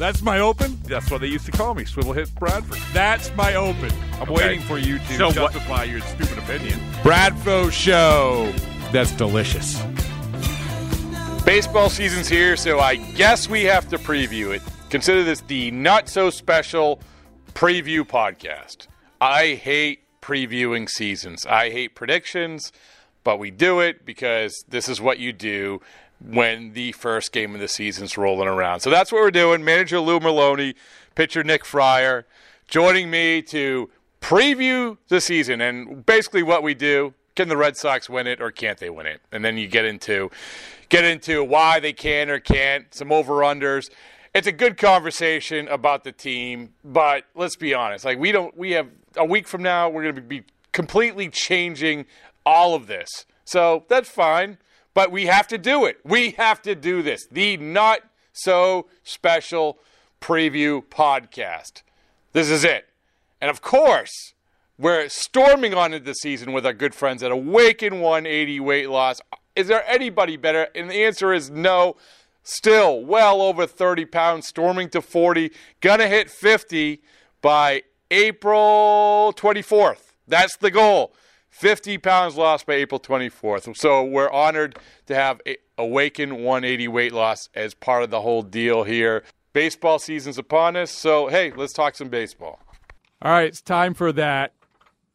That's my open. That's what they used to call me, Swivel Hit Bradford. That's my open. I'm Okay. waiting for you to So what- justify your stupid opinion. Bradfo Show. That's delicious. Baseball season's here, so I guess we have to preview it. Consider this the not so special preview podcast. I hate previewing seasons. I hate predictions, but we do it because this is what you do when the first game of the season's rolling around. So that's what we're doing. Manager Lou Merloni, pitcher Nick Friar, joining me to preview the season and basically what we do can the Red Sox win it or can't they win it? And then you get into get into why they can or can't, some over unders. It's a good conversation about the team, but let's be honest. Like we don't we have a week from now we're going to be completely changing all of this. So that's fine, but we have to do it. We have to do this. The not so special preview podcast. This is it. And of course, we're storming on into the season with our good friends at Awaken 180 Weight Loss. Is there anybody better? And the answer is no. Still well over 30 pounds, storming to 40, gonna hit 50 by April 24th. That's the goal. 50 pounds lost by April 24th. So we're honored to have Awaken 180 weight loss as part of the whole deal here. Baseball season's upon us, so hey, let's talk some baseball. All right, it's time for that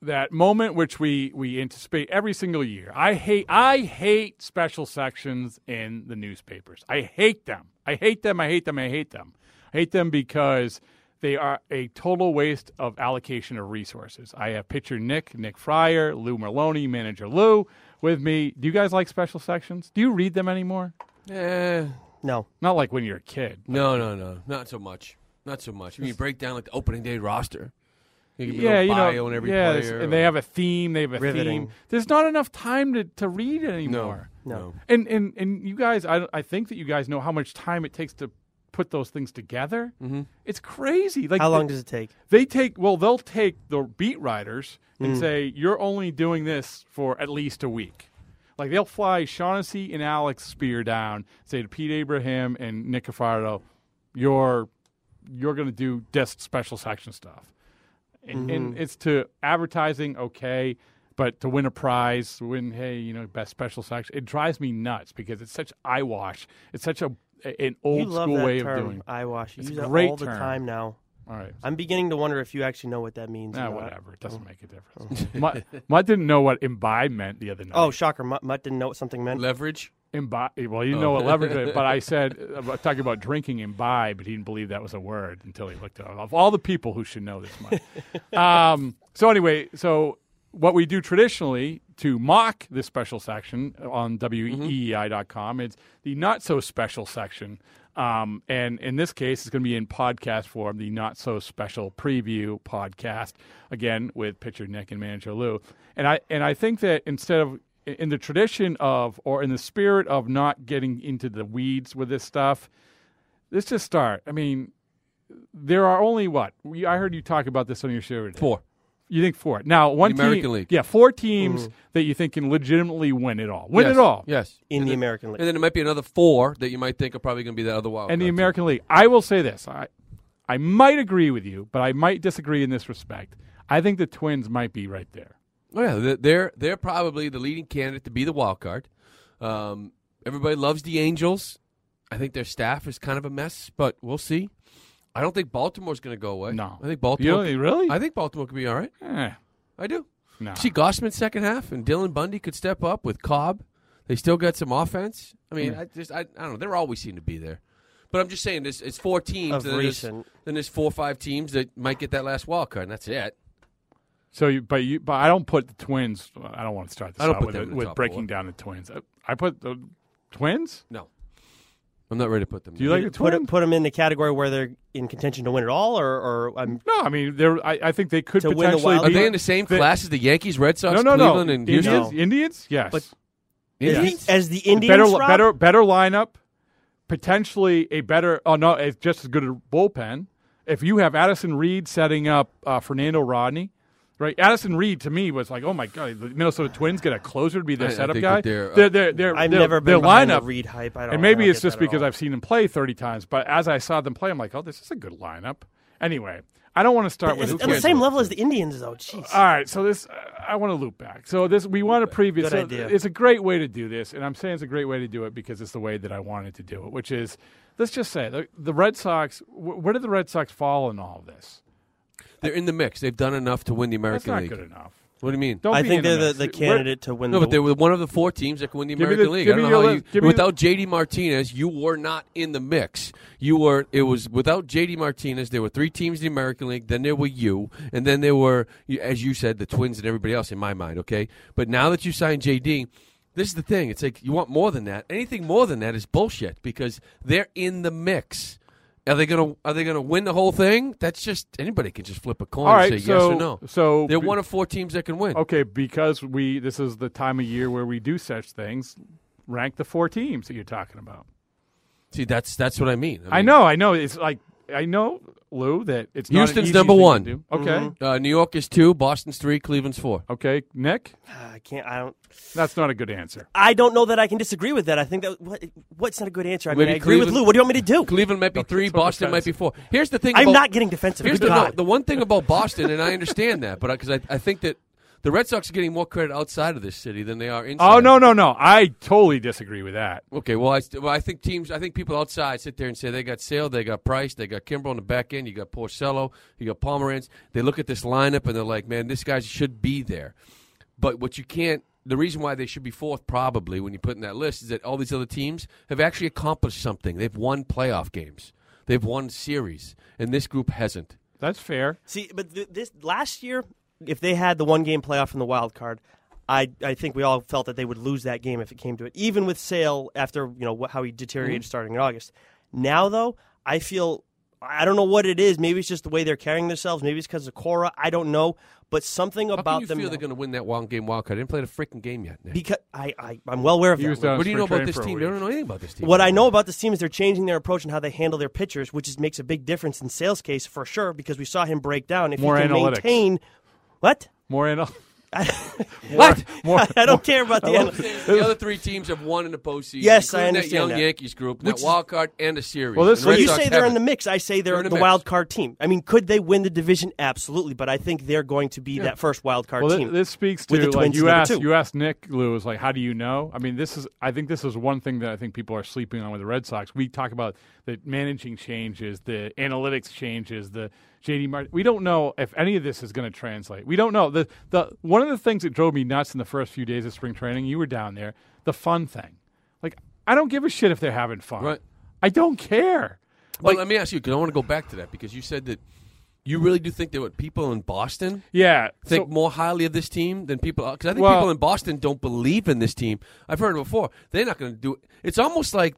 that moment which we we anticipate every single year. I hate I hate special sections in the newspapers. I hate them. I hate them. I hate them. I hate them. I hate them because they are a total waste of allocation of resources. I have pitcher Nick, Nick Friar, Lou Merloni, manager Lou with me. Do you guys like special sections? Do you read them anymore? Eh, No. Not like when you're a kid. no, no, no, not so much. Not so much. I mean, you break down like the opening day roster. You give me a yeah, little you bio know, every yeah, player. and they have a theme. They have a Riveting. theme. There's not enough time to, to read it anymore. No. And and and you guys, I I think that you guys know how much time it takes to put those things together. Mm-hmm. It's crazy. Like How long they, does it take? they take? Well, they'll take the beat writers Mm. and say you're only doing this for at least a week. Like they'll fly Shaughnessy and Alex Speier down, say to Pete Abraham and Nick Cafardo, you're you're going to do this special section stuff and, and it's to advertising okay but to win a prize win hey you know best special section it drives me nuts because it's such eyewash it's such a an old you love school that way term, of doing eye wash. You It's a use it great all the term. time now. all right I'm beginning to wonder if you actually know what that means. nah, whatever it doesn't make a difference Mutt, Mutt didn't know what imbibe meant the other night Oh, shocker! Mutt, Mutt didn't know what something meant. leverage. imbibe well you didn't know what leverage was, but I said about talking about drinking imbibe but he didn't believe that was a word until he looked it up of all the people who should know this Mutt. um, so anyway, so what we do traditionally to mock this special section on weei.com, it's the not so special section. Um, and in this case, it's going to be in podcast form, the not so special preview podcast, again with pitcher Nick and manager Lou. And I and I think that instead of in the tradition of or in the spirit of not getting into the weeds with this stuff, let's just start. I mean, there are only what we, I heard you talk about this on your show today. Four. You think four? Now one The American team, League. yeah, four teams that you think can legitimately win it all, win yes. it all, Yes. in And the then- American League. And then it might be another four that you might think are probably going to be that other wild. and the card team. American League. I will say this: I, I might agree with you, but I might disagree in this respect. I think the Twins might be right there. Oh yeah, they're- they're they're probably the leading candidate to be the wild card. Um, everybody loves the Angels. I think their staff is kind of a mess, but we'll see. I don't think Baltimore's going to go away. No. I think Baltimore. Really? Really? I think Baltimore could be all right. Eh, I do. no. See Gausman second half, and Dylan Bundy could step up with Cobb. They still got some offense. I mean, I just I, I don't know. They're always seem to be there. But I'm just saying, this it's four teams. Of and then there's- recent. then there's four or five teams that might get that last wild card, and that's it. So, you, but you, but I don't put the Twins. I don't want to start this I don't out put with, them it- with breaking four. down the Twins. I, I put the Twins. No, I'm not ready to put them. Do you there. like the Put Twins? put them in the category where they're in contention to win it all, or or um, no, I mean, they're. I, I think they could To win the potentially. wild Are be, they in the same they- class as the Yankees, Red Sox, No, no, Cleveland, no. and Houston? Indians, Indians, yes. But- Indians? as the, as the Indians, better, Rob? better, better lineup. Potentially a better. Oh no, it's just as good a bullpen. If you have Addison Reed setting up uh, Fernando Rodney, right? Addison Reed to me was like, oh my god, the Minnesota Twins get a closer to be their I- I setup think guy. they're, uh, They're, they're, they're, I've their- never been behind lineup. the Reed hype. I don't. Know. And maybe I don't it's just because. I've seen him play 30 times. But as I saw them play, I'm like, oh, this is a good lineup. Anyway, I don't want to start with It's the same level as the Indians, though. Jeez. all right, so this I want to loop back. So this we want to preview. Good so idea. It's a great way to do this, and I'm saying it's a great way to do it because it's the way that I wanted to do it. Which is, let's just say the, the Red Sox. Wh- where did the Red Sox fall in all of this? They're in the mix. They've done enough to win the That's American not League. good enough. What do you mean? Don't I be think they're the, mix. the Where- candidate to win. No, the, but they were one of the four teams that can win the Give me American the- League. give I don't know your how list. you, Give me without JD Martinez, you were not in the mix. You were. It was without JD Martinez. There were three teams in the American League. Then there were you, and then there were, you- as you said, the Twins and everybody else. In my mind, okay. But now that you signed JD. This is the thing. It's like you want more than that. Anything more than that is bullshit because they're in the mix. Are they gonna Are they gonna win the whole thing? That's just anybody can just flip a coin All right, and say so yes or no. so They're be- one of four teams that can win. Okay, because we this is the time of year where we do such things. Rank the four teams that you're talking about. See, that's that's what I mean. I, mean, know, I know. It's like I know, Lou, that it's not an Houston's easy number thing to one. do. Okay, Uh, New York is two, Boston's three, Cleveland's four. okay, Nick. I can't. I don't. That's not a good answer. I don't know that I can disagree with that. I think that what, what's not a good answer. I mean, Maybe I agree with Cleveland- Lou. What do you want me to do? Cleveland might be three, Boston it might be four. Here's the thing. I'm about, not getting defensive. Here's Good the, no, God. the one thing about Boston, and I understand that, but because I, I think that the Red Sox are getting more credit outside of this city than they are inside. Oh no, no, no! I totally disagree with that. Okay, well I, well, I think teams, I think people outside sit there and say they got Sale, they got Price, they got Kimbrel on the back end, you got Porcello, you got Pomeranz. They look at this lineup and they're like, man, this guy should be there. But what you can't, the reason why they should be fourth probably when you put in that list is that all these other teams have actually accomplished something. They've won playoff games, they've won series, and this group hasn't. That's fair. See, but th- this last year, if they had the one game playoff from the wild card, I I think we all felt that they would lose that game if it came to it. Even with Sale after you know wh- how he deteriorated Mm-hmm. starting in August. Now though, I feel I don't know what it is. Maybe it's just the way they're carrying themselves. Maybe it's because of Cora. I don't know. But something How about can you them feel now- they're going to win that one game wild card? They didn't play the freaking game yet. Nick. because I, I I'm well aware of He that. was Lou. down what do you know about this team? week. You don't know anything about this team. What I know about this team is they're changing their approach and how they handle their pitchers, which is, makes a big difference in sales case for sure. Because we saw him break down. If More he can analytics. maintain what? More in. What? More, I don't care about the other. I'm end. saying is the other three teams have won in the postseason. Yes, I including understand that young that. Yankees group, Which wild card, and a series. Well, this- And the When Red you Sox say they're in the haven't. mix, I say they're, They're in the the mix. wild card team. I mean, could they win the division? Absolutely, but I think they're going to be that first wild card Well, thi- team. this speaks with to the like Twins you number asked. two. You asked Nick Lewis, like, how do you know? I mean, this is. I think this is one thing that I think people are sleeping on with the Red Sox. We talk about the managing changes, the analytics changes, the JD Martin. We don't know if any of this is going to translate. We don't know. The the one of the things that drove me nuts in the first few days of spring training. You were down there. The fun thing, like, I don't give a shit if they're having fun. Right. I don't care. Well, let me ask you because I want to go back to that because you said that you really do think that what people in Boston Yeah. think so- more highly of this team than people because I think Well- people in Boston don't believe in this team. I've heard it before. They're not going to do it. It's almost like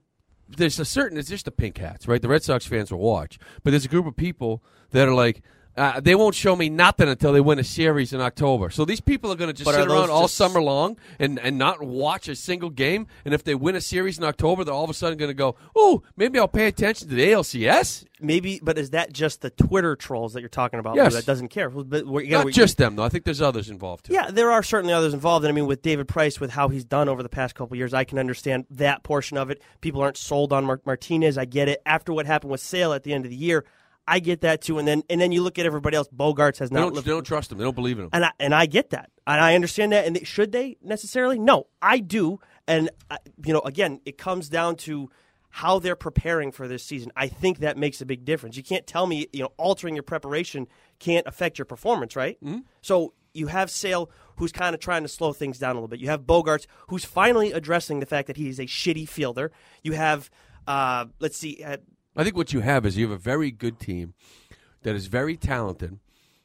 there's a certain. It's just the pink hats, right? The Red Sox fans will watch, but there's a group of people that are like. Uh, they won't show me nothing until they win a series in October. So these people are going to just But sit around all summer long and, and not watch a single game. And if they win a series in October, they're all of a sudden going to go, "Oh, maybe I'll pay attention to the ALCS." Maybe, but is that just the Twitter trolls that you're talking about? Yes. That doesn't care. But gotta- Not just them, though. I think there's others involved too. Yeah, there are certainly others involved, and I mean, with David Price, with how he's done over the past couple of years, I can understand that portion of it. People aren't sold on Mar- Martinez. I get it. After what happened with Sale at the end of the year, I get that too. And then, and then you look at everybody else. Bogaerts has They not don't, lived they don't trust him. They don't believe in him. and I, and I get that, and I understand that. And they, should they necessarily? No, I do. And I, you know, again, it comes down to how they're preparing for this season. I think that makes a big difference. You can't tell me, you know, altering your preparation can't affect your performance, right? Mm-hmm. So you have Sale, who's kind of trying to slow things down a little bit. You have Bogaerts, who's finally addressing the fact that he's a shitty fielder. You have, uh, let's see, uh, I think what you have is you have a very good team that is very talented,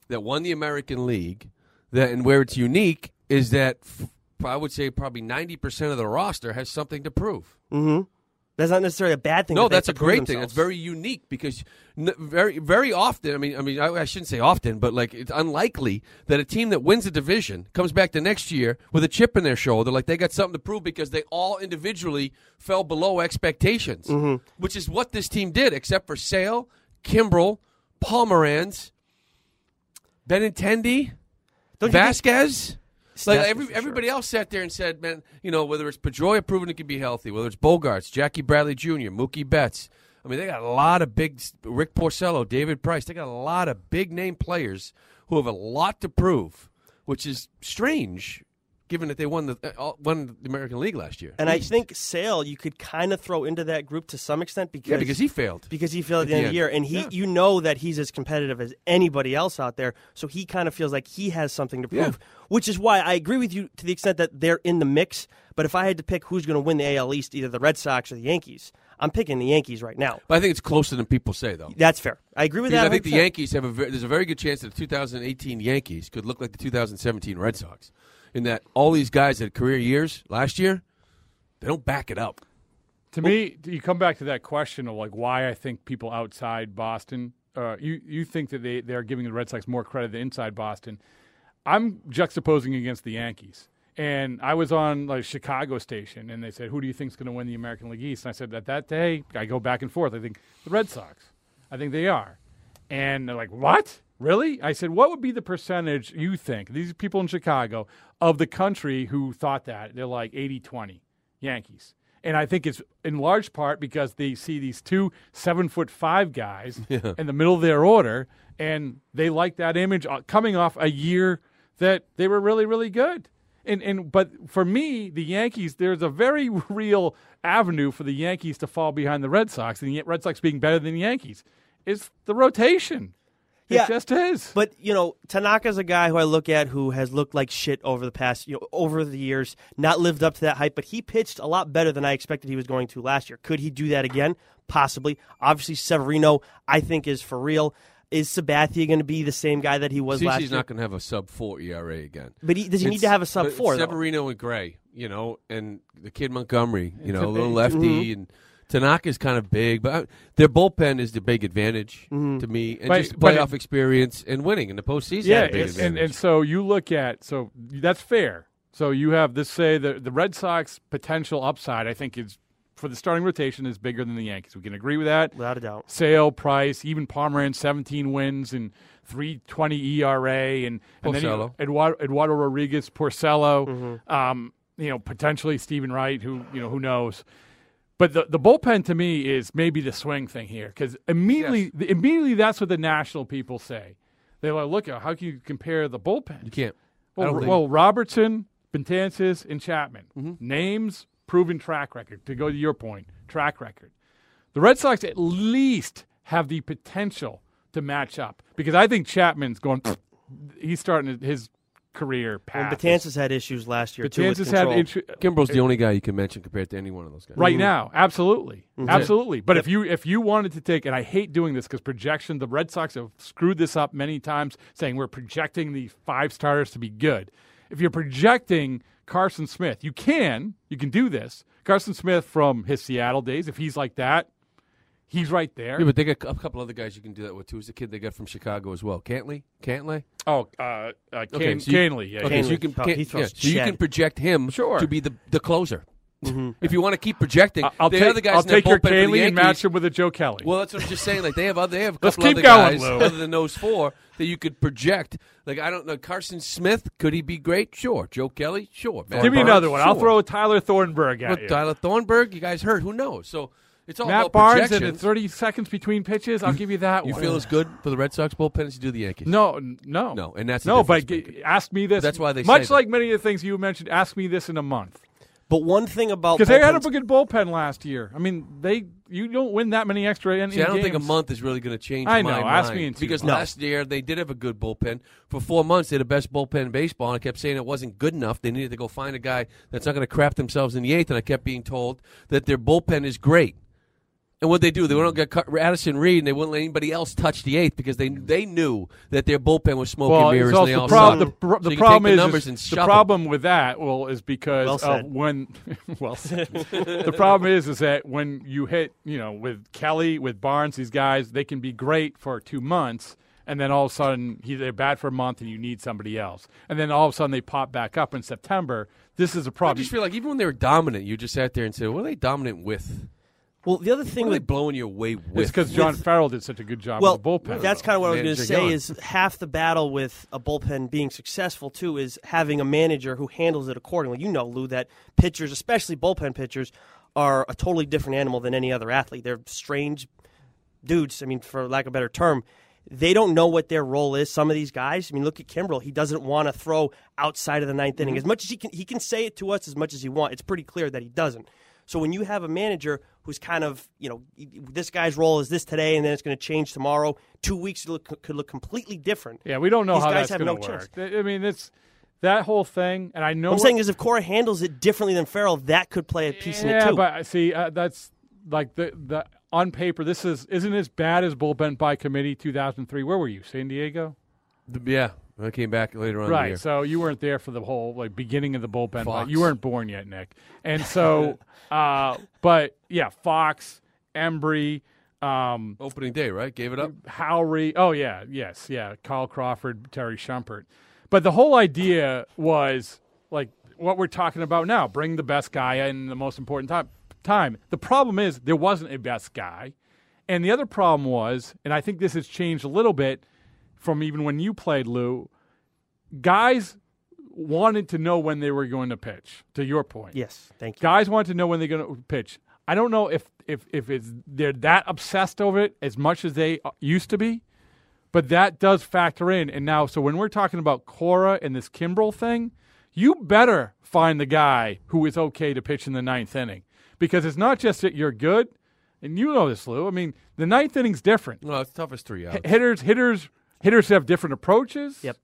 that won the American League, that and where it's unique is that I would say probably ninety percent of the roster has something to prove. Mm-hmm. That's not necessarily a bad thing. No, that they have that's a great thing. That's very unique because n- very, very often. I mean, I mean, I, I shouldn't say often, but like it's unlikely that a team that wins a division comes back the next year with a chip in their shoulder, like they got something to prove because they all individually fell below expectations, Mm-hmm. which is what this team did, except for Sale, Kimbrel, Pomeranz, Benintendi, you think- Like every, for sure. everybody else sat there and said, "Man, you know whether it's Pedroia proving it can be healthy, whether it's Bogaerts, Jackie Bradley Jr., Mookie Betts. I mean, they got a lot of big Rick Porcello, David Price. They got a lot of big name players who have a lot to prove, which is strange, given that they won the uh, won the American League last year. And I think Sale you could kind of throw into that group to some extent because yeah, because he failed. because he failed at the At end the of the year, and he Yeah. you know that he's as competitive as anybody else out there, so he kind of feels like he has something to prove. Which is why I agree with you to the extent that they're in the mix. But if I had to pick who's going to win the AL East, either the Red Sox or the Yankees, I'm picking the Yankees right now. But I think it's closer than people say, though. That's fair. I agree with Because that. I think the 100%. Yankees have a very, there's a very good chance that the 2018 Yankees could look like the 2017 Red Sox, in that all these guys had career years last year, they don't back it up. To me, you come back to that question of like why I think people outside Boston, uh, you you think that they they're giving the Red Sox more credit than inside Boston. I'm juxtaposing against the Yankees, and I was on like Chicago station, and they said, "Who do you think's going to win the American League East?" And I said, "At that day, I go back and forth. I think the Red Sox. I think they are." And they're like, "What? Really?" I said, "What would be the percentage you think these people in Chicago of the country who thought that?" They're like 80-20 Yankees. And I think it's in large part because they see these two seven foot five guys in the middle of their order, and they like that image uh, coming off a year that they were really, really good. And and but for me, the Yankees, there's a very real avenue for the Yankees to fall behind the Red Sox, and the Red Sox being better than the Yankees. Is the rotation. Yeah. It just is. But you know, Tanaka's a guy who I look at who has looked like shit over the past, you know, over the years, not lived up to that hype. But he pitched a lot better than I expected he was going to last year. Could he do that again? Possibly. Obviously, Severino, I think, is for real. Is Sabathia going to be the same guy that he was last year? He's not going to have a sub four ERA again. But he- does he need to have a sub but four, though? Severino and Gray, you know, and the kid Montgomery, you know, a a- little lefty, Mm-hmm. and Tanaka's kind of big, but uh, their bullpen is the big advantage Mm-hmm. to me, and But- just playoff it- experience and winning in the postseason. yeah, big and, and, and so you look at so that's fair. So you have this say the the Red Sox potential upside. I think is for the starting rotation is bigger than the Yankees. We can agree with that. Without a doubt. Sale, Price, even Pomeranz, 17 wins and 320 ERA, and, and then Porcello. Eduardo, Eduardo Rodriguez, Porcello, Mm-hmm. um, you know, potentially Steven Wright, who you know who knows. But the the bullpen to me is maybe the swing thing here because immediately the, immediately that's what the national people say. They're like, look, how can you compare the bullpen? you can't. Well, well Robertson, Betances, and Chapman. Mm-hmm. Names, proven track record. To go to your point, track record. The Red Sox at least have the potential to match up because I think Chapman's going. he's starting his career And path. Betances had issues last year too. with Betances had control. intri- Kimbrel's the only guy you can mention compared to any one of those guys. right now, absolutely, Mm-hmm. absolutely. But if you if you wanted to take, and I hate doing this because projection, the Red Sox have screwed this up many times, saying we're projecting the five starters to be good. If you're projecting Carson Smith, you can you can do this. Carson Smith from his Seattle days, if he's like that, he's right there. Yeah, but they got a couple other guys you can do that with too. Who's the kid they got from Chicago as well? Cantley, Cantley. oh, uh, uh, Can- Okay, so you- Canley, yeah, Okay, yeah. so you can, can- He yeah, so you can project him Sure. to be the the closer. If you want to keep projecting, I- I'll the take, other guys I'll take your bullpen for Canley and match him with a Joe Kelly. Well, that's what I'm just saying. Like they have other, they have a couple keep other going, guys Lou. other than those four that you could project. Like I don't know, Carson Smith could he be great? Sure. Joe Kelly, sure. Matt Give me another one. I'll sure. throw Tyler Thornburg at But you. Tyler Thornburg, you guys heard? Who knows? So it's all Matt about Barnes and projections. the 30 seconds between pitches. I'll give you that you one. feel as good for the Red Sox bullpen as you do the Yankees? No, n- no, No, and that's the no. But difference g- ask me this. That's why they much say that. like many of the things you mentioned. Ask me this in a month But one thing about because they had a good bullpen last year. I mean, they you don't win that many extra. In, See, I don't games. think a month is really going to change. I my know. Ask mind. me in two because months. last year they did have a good bullpen. For four months, they had the best bullpen in baseball. And I kept saying it wasn't good enough. They needed to go find a guy that's not going to crap themselves in the eighth. And I kept being told that their bullpen is great. And what they do, they wouldn't get cut Addison Reed, and they wouldn't let anybody else touch the eighth because they they knew that their bullpen was smoking well, mirrors. it's and also all the, prob- the, pro- So the you problem take is, the is the shove 'em. problem with that well is because Well of when well the problem is is that when you hit you know with Kelly with Barnes these guys they can be great for two months and then all of a sudden he, they're bad for a month and you need somebody else and then all of a sudden they pop back up in September. This is a problem. I just feel like even when they were dominant, you just sat there and said, "What are they dominant with? Well, the other thing What are they with blowing you away with?" it's because John Farrell did such a good job well, with the bullpen. that's kind of what I was going to say. on. Is half the battle with a bullpen being successful too is having a manager who handles it accordingly. You know, Lou, that pitchers, especially bullpen pitchers, are a totally different animal than any other athlete. They're strange dudes. I mean, for lack of a better term. They don't know what their role is. Some of these guys. I mean, look at Kimbrel. He doesn't want to throw outside of the ninth Mm-hmm. inning as much as he can. He can say it to us as much as he wants. It's pretty clear that he doesn't. So when you have a manager who's kind of, you know, this guy's role is this today, and then it's going to change tomorrow. Two weeks look, could look completely different. yeah, we don't know These how guys that's have going no to chance. work. I mean, it's that whole thing, and I know What I'm saying is, if Cora handles it differently than Farrell, that could play a piece in it too. yeah, too. but see, uh, that's like the the on paper. This is isn't as bad as bullpen by committee 2003. Where were you? San Diego. The- yeah, I came back later on. in the Right. year. So you weren't there for the whole like beginning of the bullpen. But Fox. you weren't born yet, Nick. And so, uh, but yeah, Fox, Embree, um, opening day, right? Gave it up. Howry. Oh yeah, yes, yeah. Kyle Crawford, Terry Shumpert. But the whole idea was like what we're talking about now: bring the best guy in the most important time. Time. The problem is there wasn't a best guy, and the other problem was, and I think this has changed a little bit from even when you played, Lou. Guys wanted to know when they were going to pitch. To your point, yes, thank you. guys want to know when they're going to pitch. I don't know if if if it's they're that obsessed over it as much as they uh, used to be, but that does factor in. And now, so when we're talking about Cora and this Kimbrel thing, you better find the guy who is okay to pitch in the ninth inning because it's not just that you're good, and you know this, Lou. I mean, the ninth inning's different. No, it's tough as three outs. Hitters, hitters, hitters have different approaches. Yep.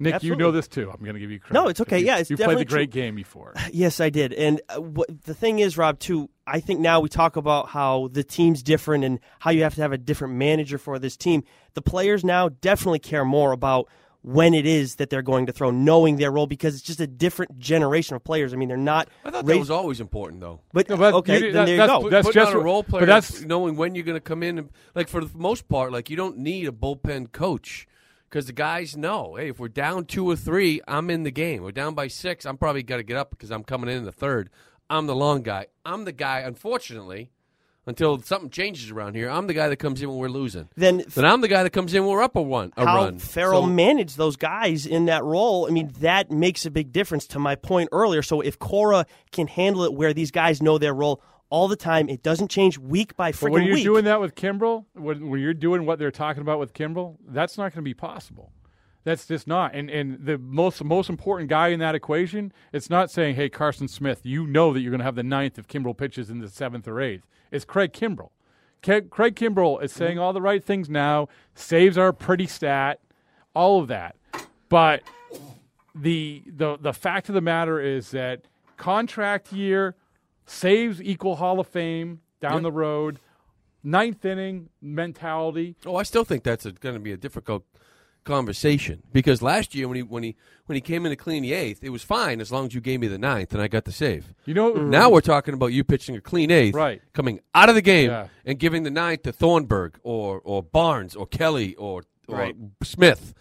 Nick, Absolutely. you know this too. I'm going to give you credit. No, it's okay. You- Yeah, it's you played the great true. game before. Yes, I did. And uh, what, the thing is, Rob, too, I think now we talk about how the team's different and how you have to have a different manager for this team. The players now definitely care more about when it is that they're going to throw, knowing their role, because it's just a different generation of players. I mean, they're not. I thought that was always important, though. But, No, but okay, you- then that- there you that's- go. Put- that's putting just on a what- role but player, that's- knowing when you're going to come in. And, like for the most part, like you don't need a bullpen coach because the guys know. Hey, if we're down two or three, I'm in the game. We're down by six. I'm probably got to get up because I'm coming in in the third. I'm the long guy. I'm the guy. Unfortunately, until something changes around here, I'm the guy that comes in when we're losing. Then Then I'm the guy that comes in when we're up a one. A how run. Farrell So- managed those guys in that role, I mean, that makes a big difference to my point earlier. So if Cora can handle it where these guys know their role all the time, it doesn't change week by But when freaking you're week. doing that with Kimbrel, when, when you're doing what they're talking about with Kimbrel, that's not going to be possible. That's just not. And and the most most important guy in that equation, it's not saying, "Hey, Carson Smith, you know that you're going to have the ninth if Kimbrel pitches in the seventh or eighth. It's Craig Kimbrel. Ke- Craig Kimbrel is saying mm-hmm. all the right things now. Saves are a pretty stat, all of that. But the the the fact of the matter is that contract year saves equal Hall of Fame down Yeah. the road. Ninth inning mentality. Oh, I still think that's going to be a difficult conversation because last year when he when he when he came in to clean the eighth, it was fine as long as you gave me the ninth and I got the save. You know, mm-hmm. Now we're talking about you pitching a clean eighth, Right. Coming out of the game Yeah. and giving the ninth to Thornburg or or Barnes or Kelly or, or Right. Smith.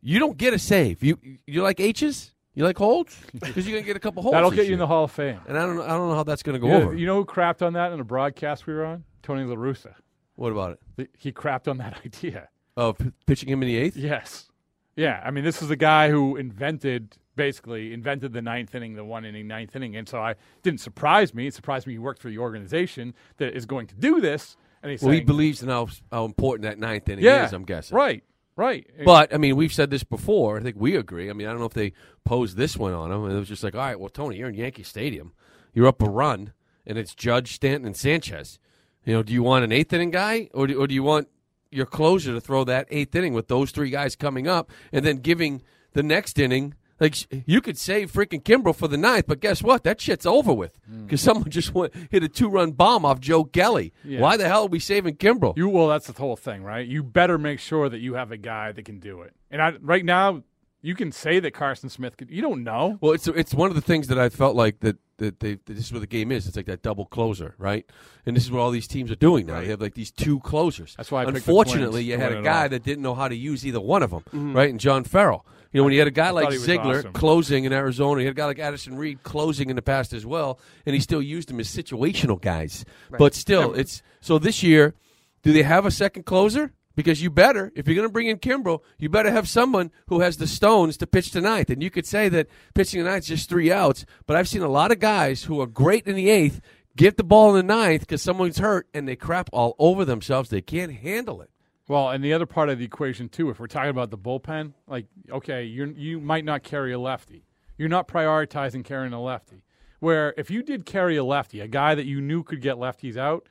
You don't get a save. You you like H's? You like holds? Because you're gonna get a couple holds. that'll this get you in the Hall of Fame. And I don't know, I don't know how that's going to go You know, over. you know who crapped on that in a broadcast we were on? Tony La Russa. what about it? The- He crapped on that idea. Oh, p- pitching him in the eighth. Yes. Yeah. I mean, this is the guy who invented, basically, invented the ninth inning, the one inning, ninth inning. And so I didn't surprise me. It surprised me he worked for the organization that is going to do this. And he's Well, he believes in how how important that ninth inning yeah, is. I'm guessing. Right. Right. But I mean, we've said this before. I think we agree. I mean, I don't know if they posed this one on him. It was just like, all right, well, Tony, you're in Yankee Stadium. You're up a run, and it's Judge, Stanton, and Sanchez. You know, do you want an eighth inning guy, or do, or do you want your closer to throw that eighth inning with those three guys coming up, and then giving the next inning? Like you could save freaking Kimbrel for the ninth, but guess what? That shit's over with mm. because someone just went, hit a two run bomb off Joe Kelly. Yeah. Why the hell are we saving Kimbrel? You well, that's the whole thing, right? You better make sure that you have a guy that can do it. And I, right now, you can say that Carson Smith could. You don't know. Well, it's it's one of the things that I felt like that that they that this is where the game is. It's like that double closer, right? And this is what all these teams are doing now. They have like these two closers. That's why I Unfortunately, you had a guy that didn't know how to use either one of them, mm-hmm. right? And John Farrell. You know, when you had a guy like thought he was Ziegler awesome. closing in Arizona, you had a guy like Addison Reed closing in the past as well, and he still used them as situational guys. But still, it's so this year. Do they have a second closer? Because you better, if you're going to bring in Kimbrel, you better have someone who has the stones to pitch tonight. And you could say that pitching tonight is just three outs, but I've seen a lot of guys who are great in the eighth get the ball in the ninth because someone's hurt and they crap all over themselves. They can't handle it. Well, and the other part of the equation too, if we're talking about the bullpen, like okay, you you might not carry a lefty. You're not prioritizing carrying a lefty. Where if you did carry a lefty, a guy that you knew could get lefties out,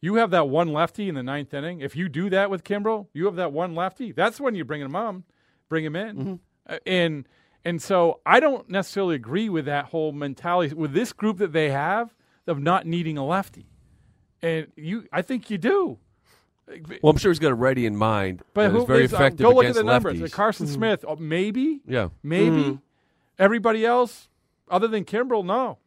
you have that one lefty in the ninth inning. If you do that with Kimbrel, you have that one lefty. That's when you bring him on, bring him in, Uh, and and so I don't necessarily agree with that whole mentality with this group that they have of not needing a lefty. And you, I think you do. Well, I'm sure he's got a righty in mind. But that who is very is, uh, effective go look at against the numbers. lefties. Uh, Carson Smith, uh, maybe, Yeah. maybe. Everybody else, other than Kimbrel, no.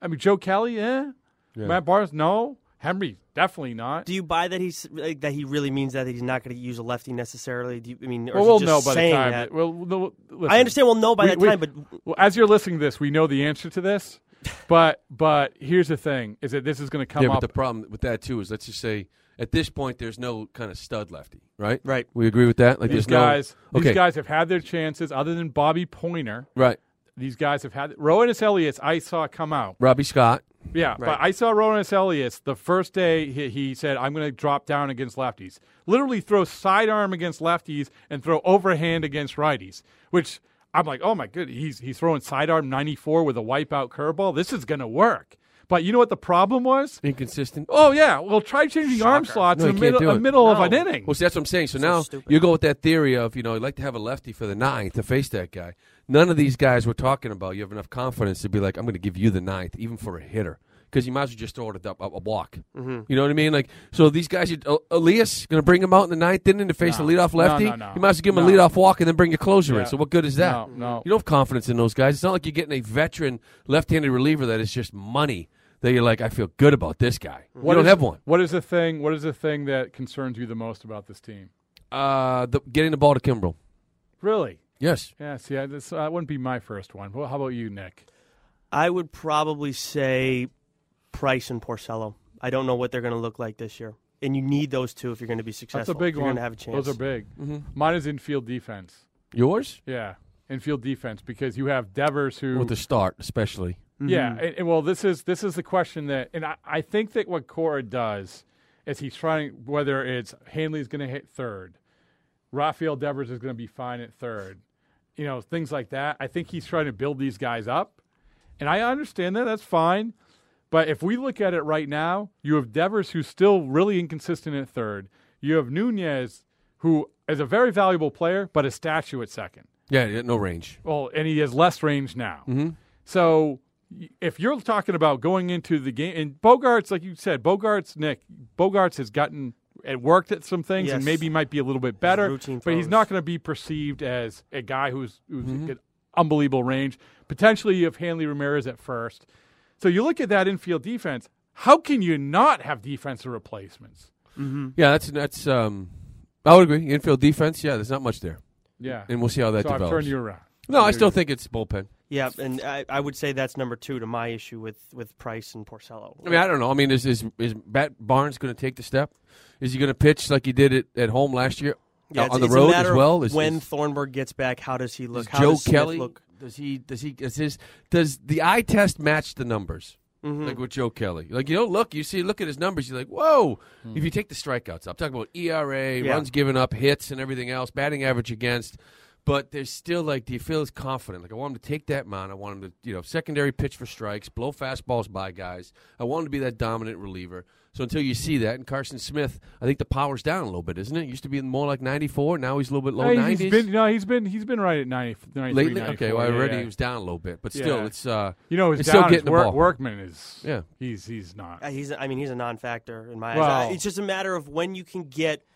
I mean, Joe Kelly, eh. Matt Barnes, no. Henry, definitely not. Do you buy that he's like, that he really means that, that he's not going to use a lefty necessarily? Do you, I mean, or well, we'll he know by the time. that? Well, no, listen. I understand we'll know by We- that we- time, but well, as you're listening to this, we know the answer to this. But but here's the thing: is that this is going to come yeah, up. but the problem with that too is let's just say at this point there's no kind of stud lefty, right? Right. We agree with that. Like these there's guys, no. Okay. these guys have had their chances. Other than Bobby Poyner, right. these guys have had. Roenis Elias, I saw come out. Robby Scott. Yeah, but I saw Roenis Elias the first day he, he said, I'm going to drop down against lefties. Literally throw sidearm against lefties and throw overhand against righties, which I'm like, oh my good, he's, he's throwing sidearm 94 with a wipeout curveball. This is going to work. But you know what the problem was? Inconsistent. Oh, yeah. Well, try changing arm slots No, in the can't middle, do a it. middle of an inning. Well, see, that's what I'm saying. So, now stupid. you go with that theory of you know you'd like to have a lefty for the ninth to face that guy. None of these guys we're talking about, you have enough confidence to be like, I'm going to give you the ninth, even for a hitter. Because you might as well just throw it up a, a walk. Mm-hmm. You know what I mean? Like, so these guys, you, uh, Elias going to bring him out in the ninth inning to face No. the leadoff No, lefty. no, no. You might as well give him No. a leadoff walk and then bring your closer Yeah. in. So what good is that? No, no. You don't have confidence in those guys. It's not like you're getting a veteran left-handed reliever that is just money. That you're like, I feel good about this guy. What you don't is- have one. What is the thing? What is the thing that concerns you the most about this team? Uh, the, getting the ball to Kimbrel. Really? Yes. Yeah. See, I, this, that wouldn't be my first one. Well, how about you, Nick? I would probably say Price and Porcello. I don't know what they're going to look like this year, and you need those two if you're going to be successful. That's a big if you're one. going to have a chance. Those are big. Mine is infield defense. Yours? Yeah, infield defense because you have Devers who. With the start, especially. Yeah, Mm-hmm. and, and well, this is this is the question that, and I, I think that what Cora does is he's trying whether it's Hanley's going to hit third, Rafael Devers is going to be fine at third, you know things like that. I think he's trying to build these guys up, and I understand that. That's fine. But if we look at it right now, you have Devers who's still really inconsistent at third. You have Nunez who is a very valuable player, but a statue at second. Yeah, yeah, no range. Well, and he has less range now. Mm-hmm. So if you're talking about going into the game, and Bogaerts, like you said, Bogaerts, Nick, Bogaerts has gotten and worked at some things, and maybe might be a little bit better, routine but he's not going to be perceived as a guy who's who's Mm-hmm. got unbelievable range. Potentially, you have Hanley Ramirez at first. So you look at that infield defense. How can you not have defensive replacements? Yeah, that's that's. Um, I would agree. Infield defense. Yeah, there's not much there, Yeah. and we'll see how that so I've develops. turned you around. no, I still think it's bullpen. Yeah, and I, I would say that's number two to my issue with, with Price and Porcello. I mean, I don't know. I mean, is is is Matt Barnes going to take the step? Is he going to pitch like he did it at home last year yeah, uh, on the road as well? Is, when is, Thornburg gets back, how does he is look? How Joe does Kelly look? does he does he does his does the eye test match the numbers? Mm-hmm. Like with Joe Kelly, like you don't look, you see, look at his numbers. You're like, whoa! If you take the strikeouts, I'm talking about ERA, Yeah. runs given up, hits, and everything else, batting average against. But there's still like, do you feel as confident? Like I want him to take that mound. I want him to, you know, secondary pitch for strikes, blow fastballs by guys. I want him to be that dominant reliever. So until you see that, and Carson Smith, I think the power's down a little bit, isn't it? Used to be more like 94. Now he's a little bit low Hey, 90s. he's been no, he's been he's been right at 90, Lately, okay. Well, I yeah, already yeah. he was down a little bit, but still, Yeah. it's uh, You know, his it's still getting his the ball. Workman is Yeah. he's he's not. Uh, he's, I mean, he's a non-factor in my Well- eyes. Uh, It's just a matter of when you can get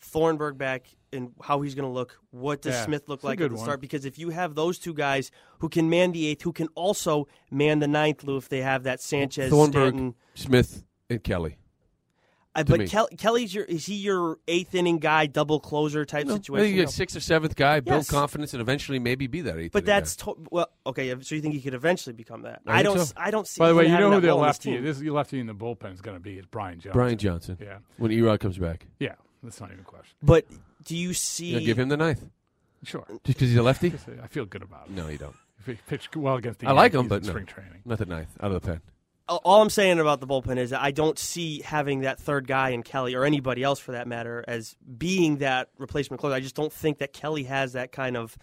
Thornburg back and how he's going to look. What does Yeah, Smith look like at the one. start? Because if you have those two guys who can man the eighth, who can also man the ninth, Lou, if they have that Sanchez, Thornburg, Stanton. Smith, and Kelly. Uh, but me. Kel- Kelly's your is he your eighth inning guy, double closer type I situation? think you No. get sixth or seventh guy, build confidence, and eventually maybe be that eighth. But inning guy. that's to- well, okay. So you think he could eventually become that? I I, don't. so. I don't see. By the way, you know who the role in this lefty team. this the lefty in the bullpen is going to be is Brian Johnson. Brian Johnson. Yeah, When Erod comes back, yeah, that's not even a question. But do you see? you know, give him the ninth Sure, just because he's a lefty. I feel good about it. No, you don't. If he pitched well against the I like him, Yankees but in no. spring training. Not the ninth out of the pen. all I'm saying about the bullpen is that I don't see having that third guy in Kelly or anybody else for that matter as being that replacement closer. I just don't think that Kelly has that kind of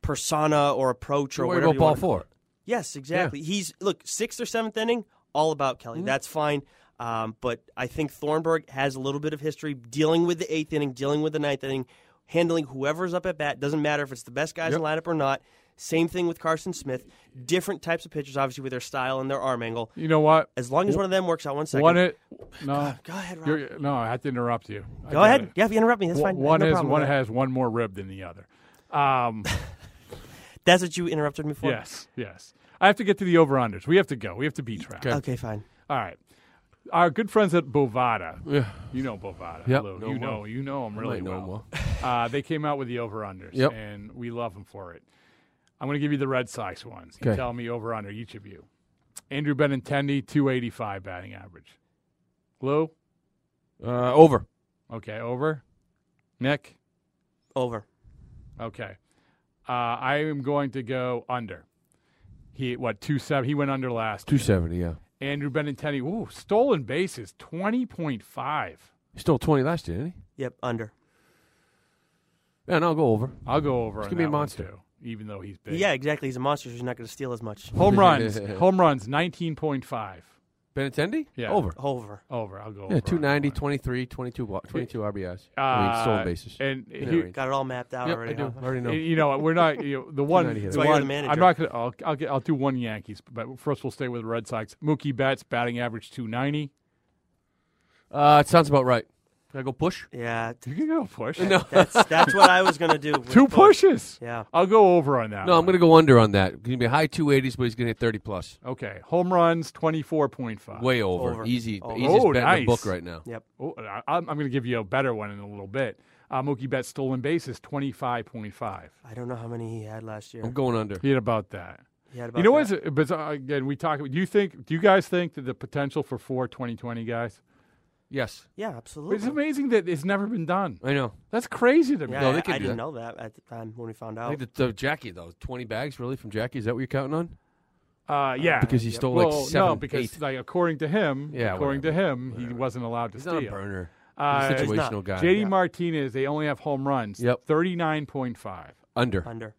persona or approach or Worry whatever. about you ball wanna four. Yes, exactly. He's look sixth or seventh inning, all about Kelly. Mm-hmm. That's fine. Um, but I think Thornburg has a little bit of history dealing with the eighth inning, dealing with the ninth inning, handling whoever's up at bat. Doesn't matter if it's the best guys in the lineup or not. Same thing with Carson Smith. Different types of pitchers, obviously, with their style and their arm angle. You know what? As long as one of them works out one second. One it. No, Go ahead, Rob. You're, no, I have to interrupt you. I Go ahead. it. Yeah, if you interrupt me, that's fine. One no problem one has one more rib than the other. Um, That's what you interrupted me for. yes, yes. I have to get to the over unders. We have to go. We have to beat track. Okay, fine. All right. Our good friends at Bovada. Yeah. You know Bovada. Yep. Lou. Know you know well. you know them really might know him well. uh, they came out with the over unders, Yep. and we love them for it. I'm going to give you the Red Sox ones. You Okay. tell me over under each of you. Andrew Benintendi, 285 batting average. Lou, Uh, over. okay, over. Nick, Over. okay. Uh, I am going to go under. He what two seven? He went under last. Two year. seventy. Yeah. Andrew Benintendi, ooh, stolen bases, twenty point five. He stole twenty last year, didn't he? Yep, under. he? Yeah, no, I'll go over. I'll go over. He's on gonna be a monster. too, even though he's big. Yeah, exactly. He's a monster, so he's not going to steal as much. Home runs, home runs, nineteen point five. Benintendi? Yeah. Over. Over. Over. I'll go. Yeah, over 290, 23, 22, wa- 22 RBIs. one. I mean, Uh, stolen bases. And In that he- range. Got it all mapped out Yep, already. I do. huh? I already know. you know, we're not. You know, the one. 290 That's why you're one the manager. I'm not gonna. I'll, I'll get. I'll do one Yankees, but first we'll stay with the Red Sox. Mookie Betts batting average two ninety. Uh, it sounds about right. Can I go push? Yeah, You can go push. No. that's that's what I was going to do. Two push. pushes. Yeah. I'll go over on that. No, I'm going to go under on that. Going to be high 280s, but he's going to hit 30 plus. Okay, home runs twenty four point five. Way over. Over. Easy. Over. Easiest Oh, bet in nice. the book right now. Yep. Oh, I, I'm going to give you a better one in a little bit. Uh, Mookie Betts stolen bases twenty five point five. I don't know how many he had last year. I'm going under. He had about that. He had about You know that. what? But uh, again, we talk. Do you think? Do you guys think that the potential for four 2020 guys? Yes. Yeah, absolutely. It's amazing that it's never been done. I know. That's crazy to me. Yeah, No, they I, can I do didn't that. know that at the time when we found I out. think the, the Jackie, though. 20 bags, really, from Jackie? Is that what you're counting on? Uh, yeah, Because he stole, like, well, seven, no, because eight. like according to him, Yeah, according whatever. to him, he wasn't allowed to He's steal. not a burner. Uh, He's a He's not. situational guy. JD Yeah. Martinez, they only have home runs. Yep. thirty nine point five. Under. Under.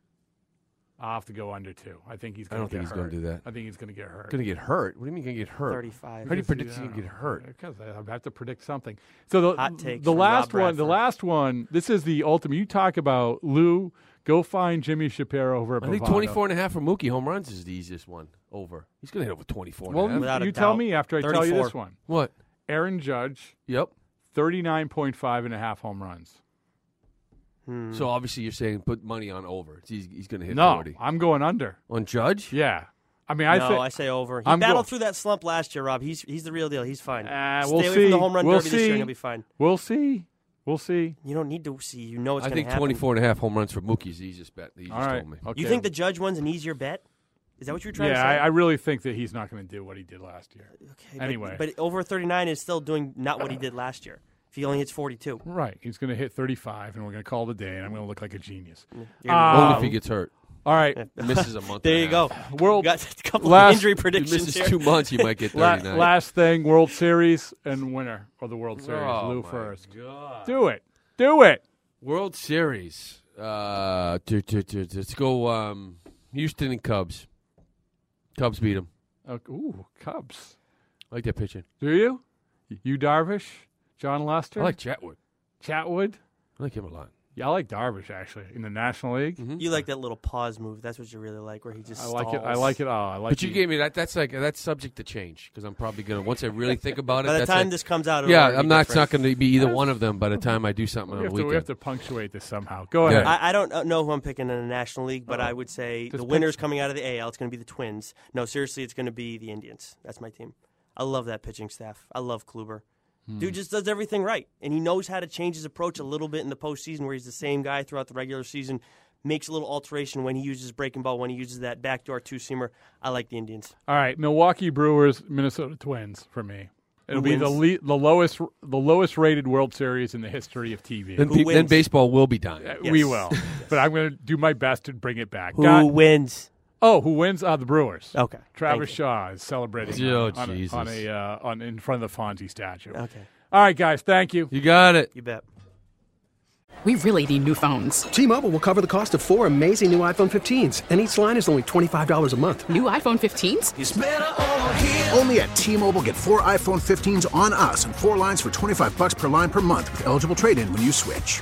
I'll have to go under two. I think he's. I Gonna don't think he's gonna do that. I think he's going to get hurt. Going to get hurt? What do you mean going to get hurt? 35. How do you Because, predict he's going to get hurt? Because I have to predict something. So the Hot takes the last one, the last one. This is the ultimate. You talk about Lou. Go find Jimmy Shapiro over at I think Bovada. 24 and a half for Mookie home runs is the easiest one. Over. He's going to hit over 24 and a Well, half. you, Without tell doubt. me after I tell you this one. What? Aaron Judge, Yep. 39.5 and a half home runs. Hmm. So obviously you're saying put money on over. He's, he's going to hit No, 40. I'm going under. On Judge? Yeah. I mean, I no, think I say over. He I'm battled go- through that slump last year, Rob. He's he's the real deal. He's fine. Uh, Stay we'll away see. from the home run We'll derby this year, and he'll be fine. We'll see. We'll see. You don't need to see. You know it's I going to think happen. 24 and a half home runs for Mookie is the easiest bet that you just right. told me. Okay. You think the judge one's an easier bet? Is that what you're trying to yeah, say? I, I really think that he's not going to do what he did last year. okay, but- anyway. but, over 39 is still doing not what he did last year. If he only hits 42, Right. He's going to hit 35, and we're going to call it a day, and I'm going to look like a genius. You're Uh, Only Um, if he gets hurt. All right. Misses a month. there and you a go. World- You got a couple last- of injury If he predictions misses here. two months, he might get La- 39. last thing, World Series and winner of the World Series, Oh, Lou my first. God. Do it. Do it. World Series. Uh, to, to, to, to- let's go um, Houston and Cubs. Cubs beat them. Oh, ooh, Cubs. I like that pitching. Do you? You Darvish, Jon Lester, I like Chatwood. Chatwood. I like him a lot. Yeah, I like Darvish actually in the National League. Mm-hmm. You like that little pause move. That's what you really like, where he just I like it. I like it. Oh, I like. But you the- gave me that. That's like that's subject to change because I'm probably gonna once I really think about it. By the that's time like- this comes out, yeah, I'm be not. It's not going to be either one of them by the time I do something We on have, the to, we have to punctuate this somehow. Go Yeah. ahead. I, I don't know who I'm picking in the National League, but I would say Just the pick- winners coming out of the AL. It's going to be the Twins. No, seriously, it's going to be the Indians. That's my team. I love that pitching staff. I love Kluber. Hmm. Dude just does everything right, and he knows how to change his approach a little bit in the postseason, where he's the same guy throughout the regular season. Makes a little alteration when he uses breaking ball, when he uses that backdoor two seamer. I like the Indians. All right, Milwaukee Brewers, Minnesota Twins for me. It'll be the le- the lowest the lowest rated World Series in the history of TV. then, pe- then baseball will be dying. Uh, Yes. We will, but I'm going to do my best to bring it back. Who Got- wins? Oh, who wins? Uh, the Brewers. Okay, Travis. Shaw is celebrating Oh, on, on a, Jesus. on a uh, on in front of the Fonzie statue. Okay, All right, guys, thank you. You got it. you bet. We really need new phones. T-Mobile will cover the cost of four amazing new iPhone 15s, and each line is only $25 a month. New iPhone 15s? Only at T-Mobile get four iPhone 15s on us and four lines for 25 bucks per line per month with eligible trade-in when you switch.